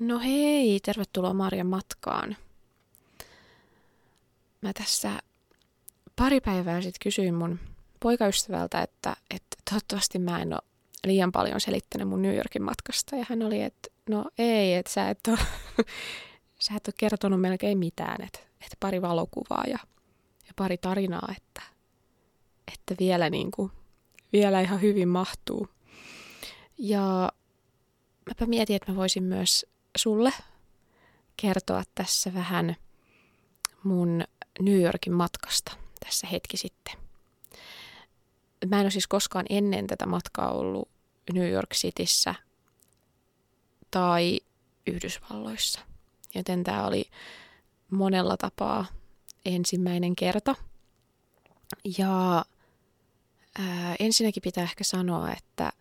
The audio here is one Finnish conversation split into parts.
No hei, tervetuloa Marjan matkaan. Mä tässä pari päivää sitten kysyin mun poikaystävältä, että, että toivottavasti mä en ole liian paljon selittänyt mun New Yorkin matkasta. Ja hän oli, että no ei, että sä et ole, sä et ole kertonut melkein mitään, että, että pari valokuvaa ja, ja pari tarinaa, että, että vielä, niin kuin, vielä ihan hyvin mahtuu. Ja mäpä mietin, että mä voisin myös sulle kertoa tässä vähän mun New Yorkin matkasta tässä hetki sitten. Mä en ole siis koskaan ennen tätä matkaa ollut New York Cityssä tai Yhdysvalloissa. Joten tämä oli monella tapaa ensimmäinen kerta. Ja ää, ensinnäkin pitää ehkä sanoa, että,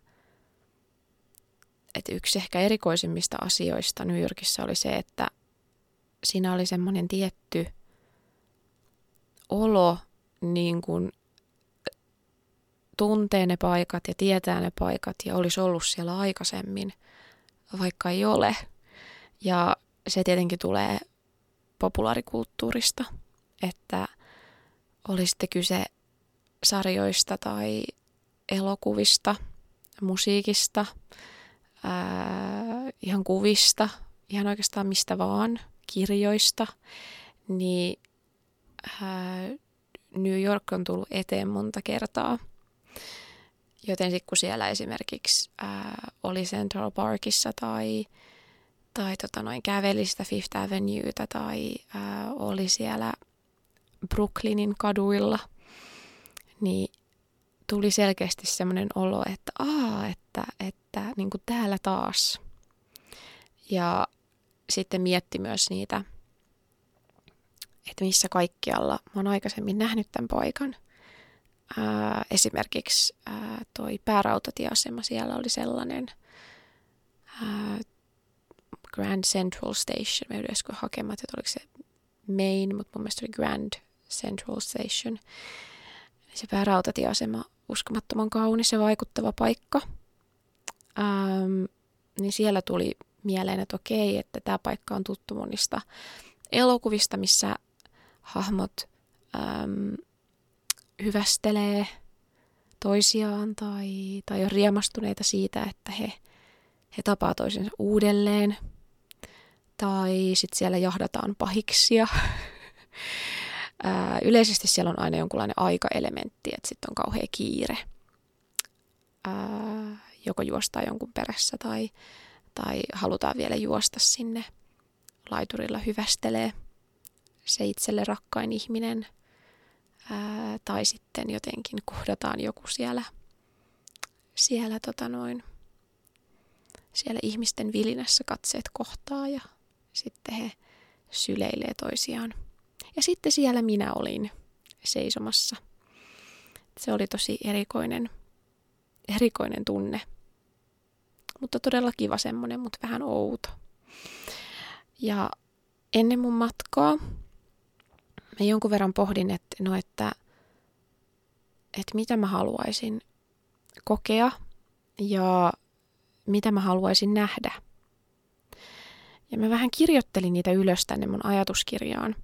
että yksi ehkä erikoisimmista asioista New Yorkissa oli se, että siinä oli semmoinen tietty olo, niin kuin tuntee ne paikat ja tietää ne paikat ja olisi ollut siellä aikaisemmin, vaikka ei ole. Ja se tietenkin tulee populaarikulttuurista, että oli sitten kyse sarjoista tai elokuvista, musiikista, ää, ihan kuvista, ihan oikeastaan mistä vaan, kirjoista, niin ää, New York on tullut eteen monta kertaa. Joten sitten kun siellä esimerkiksi ää, oli Central Parkissa tai, tai tota noin, käveli sitä Fifth Avenuetä tai ää, oli siellä Brooklynin kaduilla, niin tuli selkeästi semmoinen olo, että aa, että, että niin kuin täällä taas. Ja sitten mietti myös niitä että missä kaikkialla mä oon aikaisemmin nähnyt tämän paikan. Ää, esimerkiksi ää, toi päärautatieasema siellä oli sellainen ää, Grand Central Station. Mä yhdessä äsken hakemaan, että oliko se Main, mutta mun mielestä oli Grand Central Station. Se päärautatieasema, uskomattoman kaunis ja vaikuttava paikka. Ähm, niin siellä tuli mieleen, että okei, että tämä paikka on tuttu monista elokuvista, missä hahmot äm, hyvästelee toisiaan tai, tai on riemastuneita siitä, että he, he tapaa toisensa uudelleen. Tai sitten siellä jahdataan pahiksia. Ää, yleisesti siellä on aina jonkunlainen aikaelementti, että sitten on kauhea kiire. Ää, joko juostaa jonkun perässä tai, tai halutaan vielä juosta sinne laiturilla hyvästelee – se itselle rakkain ihminen, ää, tai sitten jotenkin kohdataan joku siellä, siellä, tota noin, siellä ihmisten vilinässä katseet kohtaa ja sitten he syleilee toisiaan. Ja sitten siellä minä olin seisomassa. Se oli tosi erikoinen, erikoinen tunne. Mutta todella kiva semmonen, mutta vähän outo. Ja ennen mun matkaa mä jonkun verran pohdin, että, no, että, että mitä mä haluaisin kokea ja mitä mä haluaisin nähdä. Ja mä vähän kirjoittelin niitä ylös tänne mun ajatuskirjaan.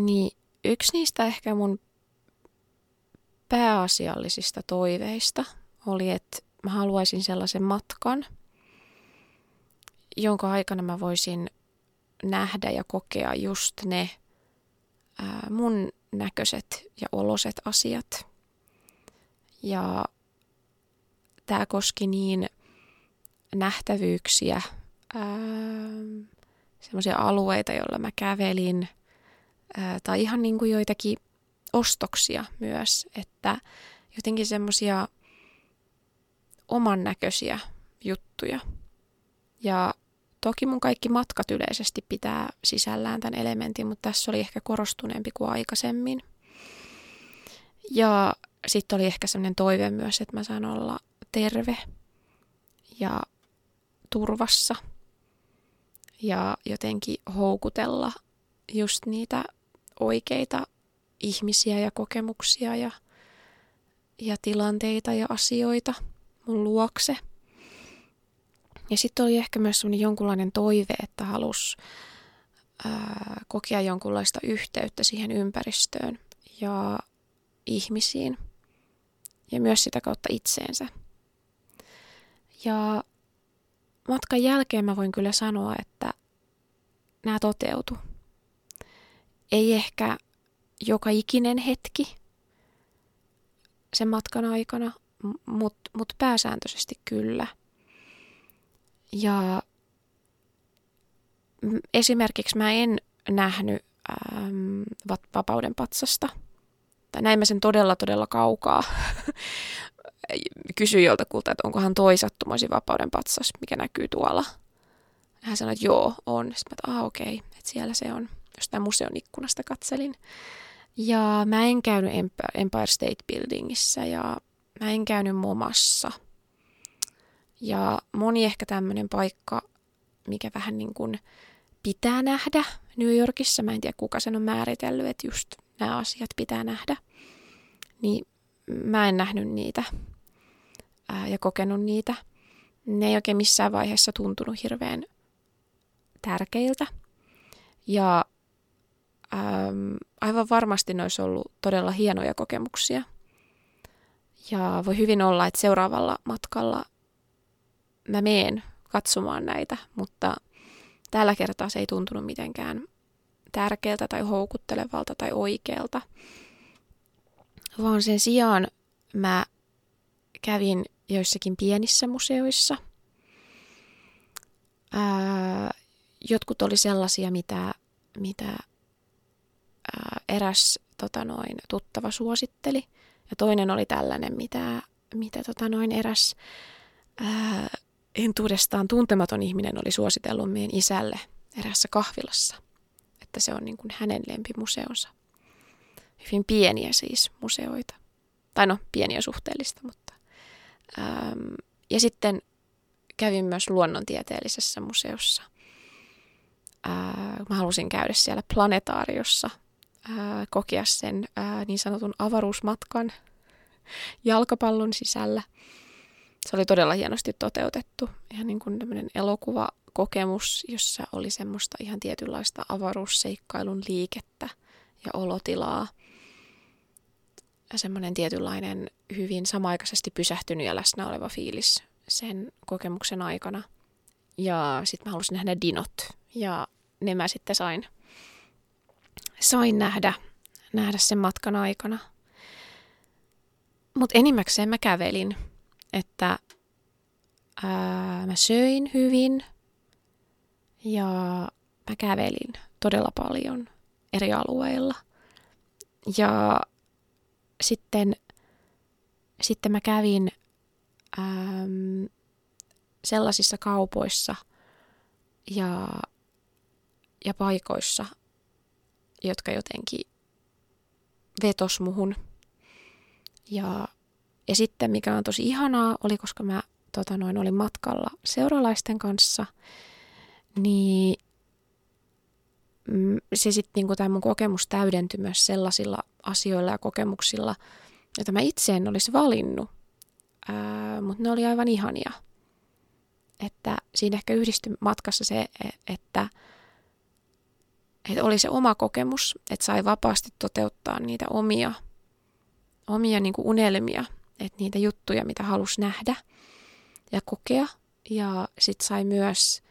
Niin yksi niistä ehkä mun pääasiallisista toiveista oli, että mä haluaisin sellaisen matkan, jonka aikana mä voisin nähdä ja kokea just ne ää, mun näköiset ja oloset asiat. Ja tämä koski niin nähtävyyksiä, semmoisia alueita, joilla mä kävelin, tai ihan niin kuin joitakin ostoksia myös, että jotenkin semmoisia oman näköisiä juttuja. Ja Toki mun kaikki matkat yleisesti pitää sisällään tämän elementin, mutta tässä oli ehkä korostuneempi kuin aikaisemmin. Ja sitten oli ehkä sellainen toive myös, että mä saan olla terve ja turvassa ja jotenkin houkutella just niitä oikeita ihmisiä ja kokemuksia ja, ja tilanteita ja asioita mun luokse – Ja sitten oli ehkä myös sellainen jonkunlainen toive, että halusi kokea jonkunlaista yhteyttä siihen ympäristöön ja ihmisiin ja myös sitä kautta itseensä. Ja matkan jälkeen mä voin kyllä sanoa, että nämä toteutu. Ei ehkä joka ikinen hetki sen matkan aikana, mutta mut pääsääntöisesti kyllä. Ja esimerkiksi mä en nähnyt ähm, vapauden patsasta. Tai näin mä sen todella, todella kaukaa. Kysyin joltakulta, että onkohan toi sattumoisin vapauden patsas, mikä näkyy tuolla. Hän sanoi, että joo, on. Sitten mä että okei, okay, että siellä se on. Jostain museon ikkunasta katselin. Ja mä en käynyt Empire State Buildingissa ja mä en käynyt Momassa. Ja moni ehkä tämmöinen paikka, mikä vähän niin kuin pitää nähdä New Yorkissa. Mä en tiedä, kuka sen on määritellyt, että just nämä asiat pitää nähdä. Niin mä en nähnyt niitä ää, ja kokenut niitä. Ne ei oikein missään vaiheessa tuntunut hirveän tärkeiltä. Ja äm, aivan varmasti ne olisi ollut todella hienoja kokemuksia. Ja voi hyvin olla, että seuraavalla matkalla mä meen katsomaan näitä, mutta tällä kertaa se ei tuntunut mitenkään tärkeältä tai houkuttelevalta tai oikealta. Vaan sen sijaan mä kävin joissakin pienissä museoissa. Ää, jotkut oli sellaisia, mitä, mitä ää, eräs tota noin, tuttava suositteli. Ja toinen oli tällainen, mitä, mitä tota noin, eräs ää, entuudestaan tuntematon ihminen oli suositellut meidän isälle erässä kahvilassa. Että se on niin kuin hänen lempimuseonsa. Hyvin pieniä siis museoita. Tai no, pieniä suhteellista, mutta. Ähm, ja sitten kävin myös luonnontieteellisessä museossa. Äh, mä halusin käydä siellä planetaariossa, äh, kokea sen äh, niin sanotun avaruusmatkan jalkapallon sisällä – se oli todella hienosti toteutettu. Ihan niin kuin tämmöinen elokuvakokemus, jossa oli semmoista ihan tietynlaista avaruusseikkailun liikettä ja olotilaa. Ja semmoinen tietynlainen hyvin samaikaisesti pysähtynyt ja läsnä oleva fiilis sen kokemuksen aikana. Ja sitten mä halusin nähdä dinot. Ja ne mä sitten sain, sain nähdä, nähdä sen matkan aikana. Mutta enimmäkseen mä kävelin että ää, mä söin hyvin ja mä kävelin todella paljon eri alueilla. Ja sitten, sitten mä kävin äm, sellaisissa kaupoissa ja, ja paikoissa, jotka jotenkin vetos muhun. Ja ja sitten mikä on tosi ihanaa oli, koska mä tota noin, olin matkalla seuralaisten kanssa, niin mm, se sitten niinku tämä mun kokemus täydentyi myös sellaisilla asioilla ja kokemuksilla, joita mä itse en olisi valinnut, mutta ne oli aivan ihania. Että siinä ehkä yhdistyi matkassa se, e, että, että oli se oma kokemus, että sai vapaasti toteuttaa niitä omia, omia niin kuin unelmia että niitä juttuja, mitä halusi nähdä ja kokea. Ja sitten sai myös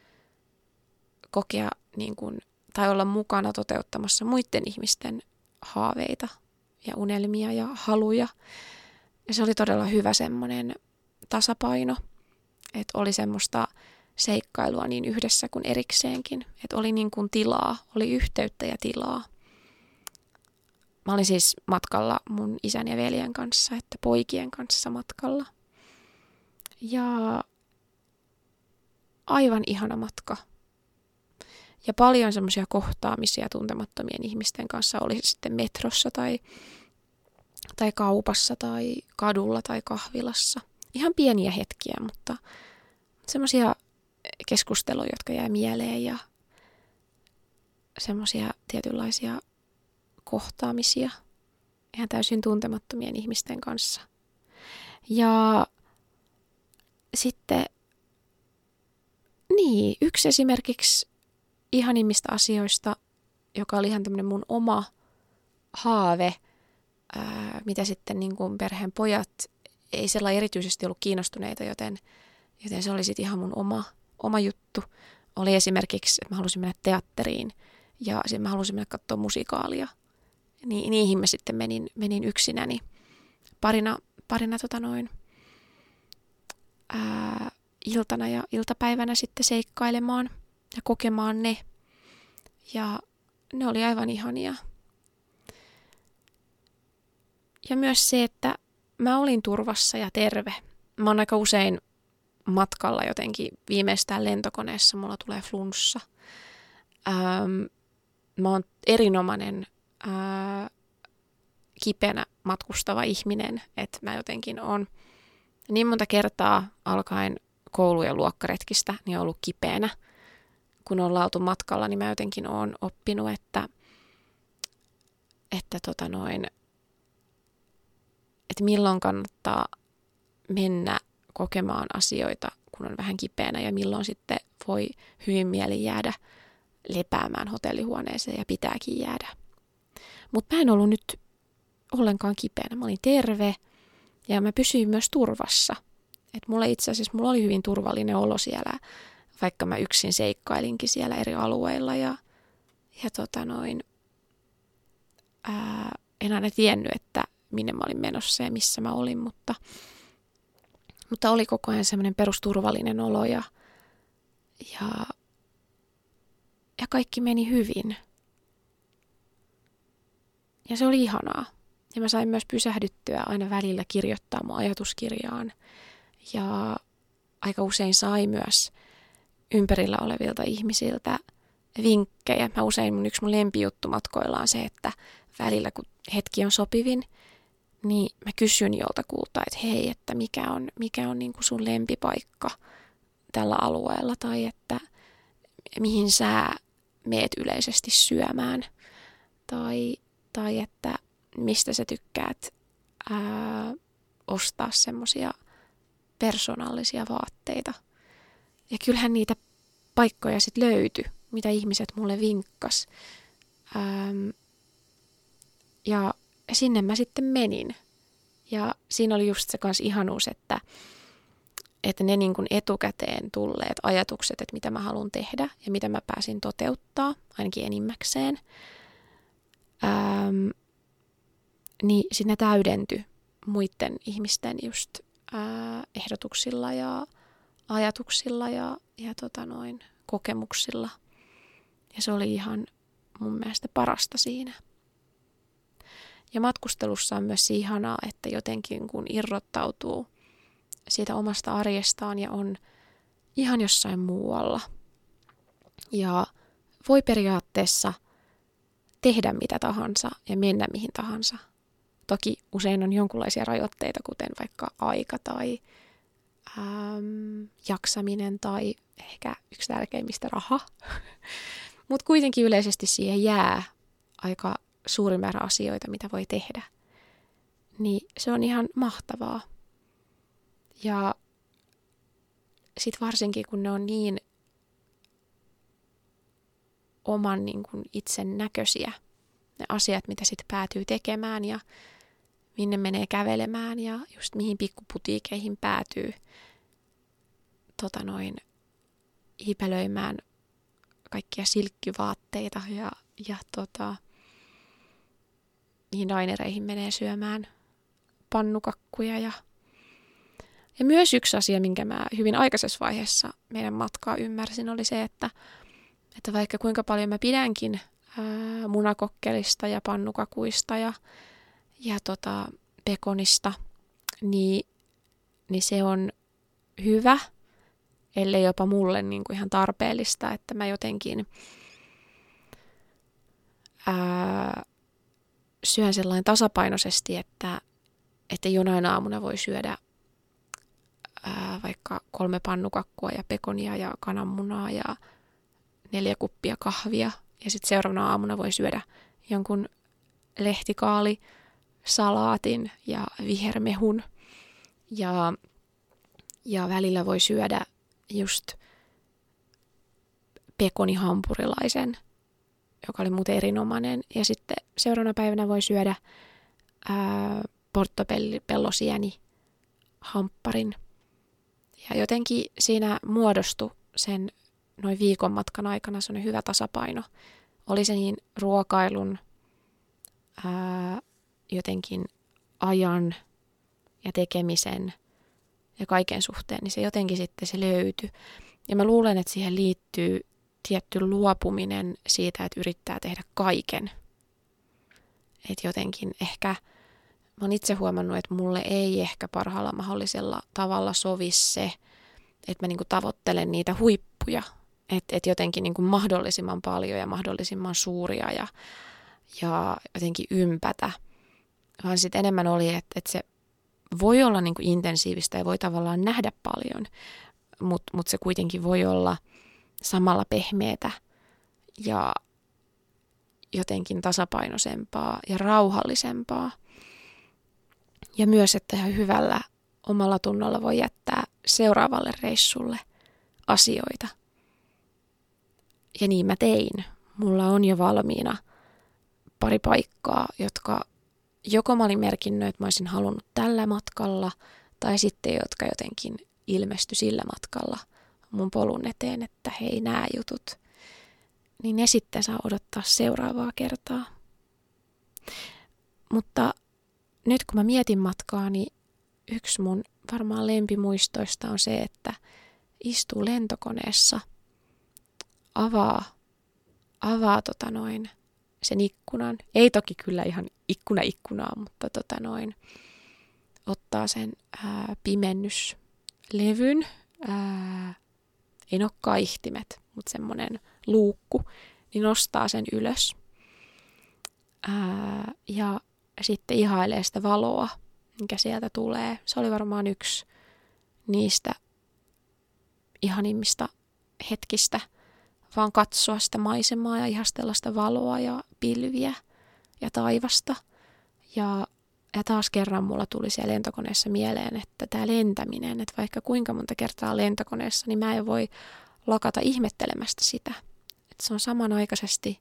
kokea niin kun, tai olla mukana toteuttamassa muiden ihmisten haaveita ja unelmia ja haluja. Ja se oli todella hyvä semmoinen tasapaino, että oli semmoista seikkailua niin yhdessä kuin erikseenkin. Että oli niin kuin tilaa, oli yhteyttä ja tilaa. Mä olin siis matkalla mun isän ja veljen kanssa, että poikien kanssa matkalla. Ja aivan ihana matka. Ja paljon semmoisia kohtaamisia tuntemattomien ihmisten kanssa, oli se sitten metrossa tai, tai kaupassa tai kadulla tai kahvilassa. Ihan pieniä hetkiä, mutta semmoisia keskusteluja, jotka jää mieleen ja semmoisia tietynlaisia kohtaamisia ihan täysin tuntemattomien ihmisten kanssa. Ja sitten niin, yksi esimerkiksi ihanimmista asioista, joka oli ihan tämmöinen mun oma haave, ää, mitä sitten niin kuin perheen pojat ei sellainen erityisesti ollut kiinnostuneita, joten, joten se oli sitten ihan mun oma, oma juttu. Oli esimerkiksi, että mä halusin mennä teatteriin ja sitten mä halusin mennä katsoa musikaalia. Ni, niihin mä sitten menin, menin yksinäni parina, parina tota noin, ää, iltana ja iltapäivänä sitten seikkailemaan ja kokemaan ne. Ja ne oli aivan ihania. Ja myös se, että mä olin turvassa ja terve. Mä oon aika usein matkalla jotenkin viimeistään lentokoneessa, mulla tulee flunssa. Ähm, mä oon erinomainen ää, kipenä matkustava ihminen, että mä jotenkin on niin monta kertaa alkaen koulu- ja luokkaretkistä niin ollut kipeänä. Kun on oltu matkalla, niin mä jotenkin oon oppinut, että, että tota noin, että milloin kannattaa mennä kokemaan asioita, kun on vähän kipeänä ja milloin sitten voi hyvin mieli jäädä lepäämään hotellihuoneeseen ja pitääkin jäädä. Mutta mä en ollut nyt ollenkaan kipeänä. Mä olin terve ja mä pysyin myös turvassa. Et mulla itse asiassa mulla oli hyvin turvallinen olo siellä, vaikka mä yksin seikkailinkin siellä eri alueilla ja, ja tota noin, ää, en aina tiennyt, että minne mä olin menossa ja missä mä olin, mutta, mutta oli koko ajan semmoinen perusturvallinen olo ja, ja, ja kaikki meni hyvin. Ja se oli ihanaa. Ja mä sain myös pysähdyttyä aina välillä kirjoittaa mun ajatuskirjaan. Ja aika usein sai myös ympärillä olevilta ihmisiltä vinkkejä. Mä usein mun yksi mun lempijuttu matkoilla on se, että välillä kun hetki on sopivin, niin mä kysyn joltakulta, että hei, että mikä on, mikä on niin kuin sun lempipaikka tällä alueella tai että mihin sä meet yleisesti syömään tai, tai että mistä sä tykkäät ää, ostaa semmosia persoonallisia vaatteita. Ja kyllähän niitä paikkoja sitten löytyi, mitä ihmiset mulle vinkkas. Ähm, ja sinne mä sitten menin. Ja siinä oli just se kans ihanuus, että, että ne niin kuin etukäteen tulleet ajatukset, että mitä mä haluan tehdä ja mitä mä pääsin toteuttaa, ainakin enimmäkseen, ähm, niin sinne täydentyi muiden ihmisten just ää, ehdotuksilla ja ajatuksilla ja, ja tota noin, kokemuksilla. Ja se oli ihan mun mielestä parasta siinä. Ja matkustelussa on myös ihanaa, että jotenkin kun irrottautuu siitä omasta arjestaan ja on ihan jossain muualla. Ja voi periaatteessa tehdä mitä tahansa ja mennä mihin tahansa – Toki usein on jonkinlaisia rajoitteita, kuten vaikka aika tai äm, jaksaminen tai ehkä yksi tärkeimmistä raha. Mutta kuitenkin yleisesti siihen jää aika suuri määrä asioita, mitä voi tehdä. Niin se on ihan mahtavaa. Ja sitten varsinkin, kun ne on niin oman niin kuin itsen näköisiä, ne asiat, mitä sitten päätyy tekemään ja minne menee kävelemään ja just mihin pikkuputiikeihin päätyy tota noin, hipelöimään kaikkia silkkivaatteita ja, ja tota, mihin dainereihin menee syömään pannukakkuja ja ja myös yksi asia, minkä mä hyvin aikaisessa vaiheessa meidän matkaa ymmärsin, oli se, että, että vaikka kuinka paljon mä pidänkin ää, munakokkelista ja pannukakuista ja ja tota, pekonista, niin, niin se on hyvä, ellei jopa mulle niin kuin ihan tarpeellista, että mä jotenkin ää, syön sellainen tasapainoisesti, että, että jonain aamuna voi syödä ää, vaikka kolme pannukakkua ja pekonia ja kananmunaa ja neljä kuppia kahvia. Ja sitten seuraavana aamuna voi syödä jonkun lehtikaali, salaatin ja vihermehun. Ja, ja välillä voi syödä just pekonihampurilaisen, joka oli muuten erinomainen. Ja sitten seuraavana päivänä voi syödä ää, portobellosieni hampparin. Ja jotenkin siinä muodostui sen noin viikon matkan aikana on hyvä tasapaino. Oli se niin ruokailun, ää, jotenkin ajan ja tekemisen ja kaiken suhteen, niin se jotenkin sitten se löytyi. Ja mä luulen, että siihen liittyy tietty luopuminen siitä, että yrittää tehdä kaiken. Että jotenkin ehkä, mä oon itse huomannut, että mulle ei ehkä parhaalla mahdollisella tavalla sovi se, että mä niinku tavoittelen niitä huippuja. Että et jotenkin niinku mahdollisimman paljon ja mahdollisimman suuria ja, ja jotenkin ympätä. Vaan sitten enemmän oli, että, että se voi olla niinku intensiivistä ja voi tavallaan nähdä paljon, mutta mut se kuitenkin voi olla samalla pehmeätä ja jotenkin tasapainoisempaa ja rauhallisempaa. Ja myös, että ihan hyvällä omalla tunnolla voi jättää seuraavalle reissulle asioita. Ja niin mä tein. Mulla on jo valmiina pari paikkaa, jotka joko mä olin merkinnyt, että mä olisin halunnut tällä matkalla, tai sitten jotka jotenkin ilmestyi sillä matkalla mun polun eteen, että hei nämä jutut, niin ne sitten saa odottaa seuraavaa kertaa. Mutta nyt kun mä mietin matkaa, niin yksi mun varmaan lempimuistoista on se, että istuu lentokoneessa, avaa, avaa tota noin sen ikkunan. Ei toki kyllä ihan ikkuna ikkunaa, mutta tota noin, ottaa sen ää, pimennyslevyn, ää, ei ole kaihtimet, mutta semmoinen luukku, niin nostaa sen ylös. Ää, ja sitten ihailee sitä valoa, mikä sieltä tulee. Se oli varmaan yksi niistä ihanimmista hetkistä, vaan katsoa sitä maisemaa ja ihastella sitä valoa ja pilviä ja taivasta. Ja, ja taas kerran mulla tuli siellä lentokoneessa mieleen, että tämä lentäminen, että vaikka kuinka monta kertaa lentokoneessa, niin mä en voi lakata ihmettelemästä sitä. Että se on samanaikaisesti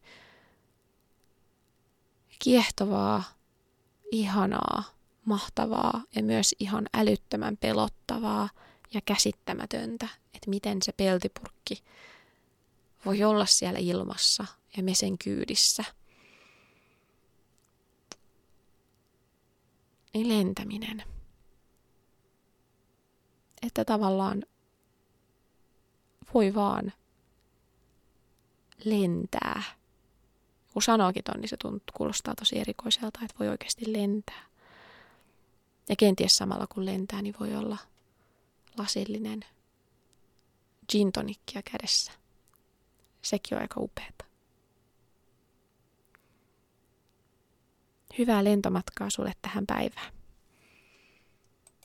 kiehtovaa, ihanaa, mahtavaa ja myös ihan älyttömän pelottavaa ja käsittämätöntä, että miten se peltipurkki voi olla siellä ilmassa ja me sen kyydissä. Niin lentäminen. Että tavallaan voi vaan lentää. Kun sanookin ton, niin se tuntuu, kuulostaa tosi erikoiselta, että voi oikeasti lentää. Ja kenties samalla kun lentää, niin voi olla lasillinen gin kädessä. Sekin on aika upeata. Hyvää lentomatkaa sulle tähän päivään.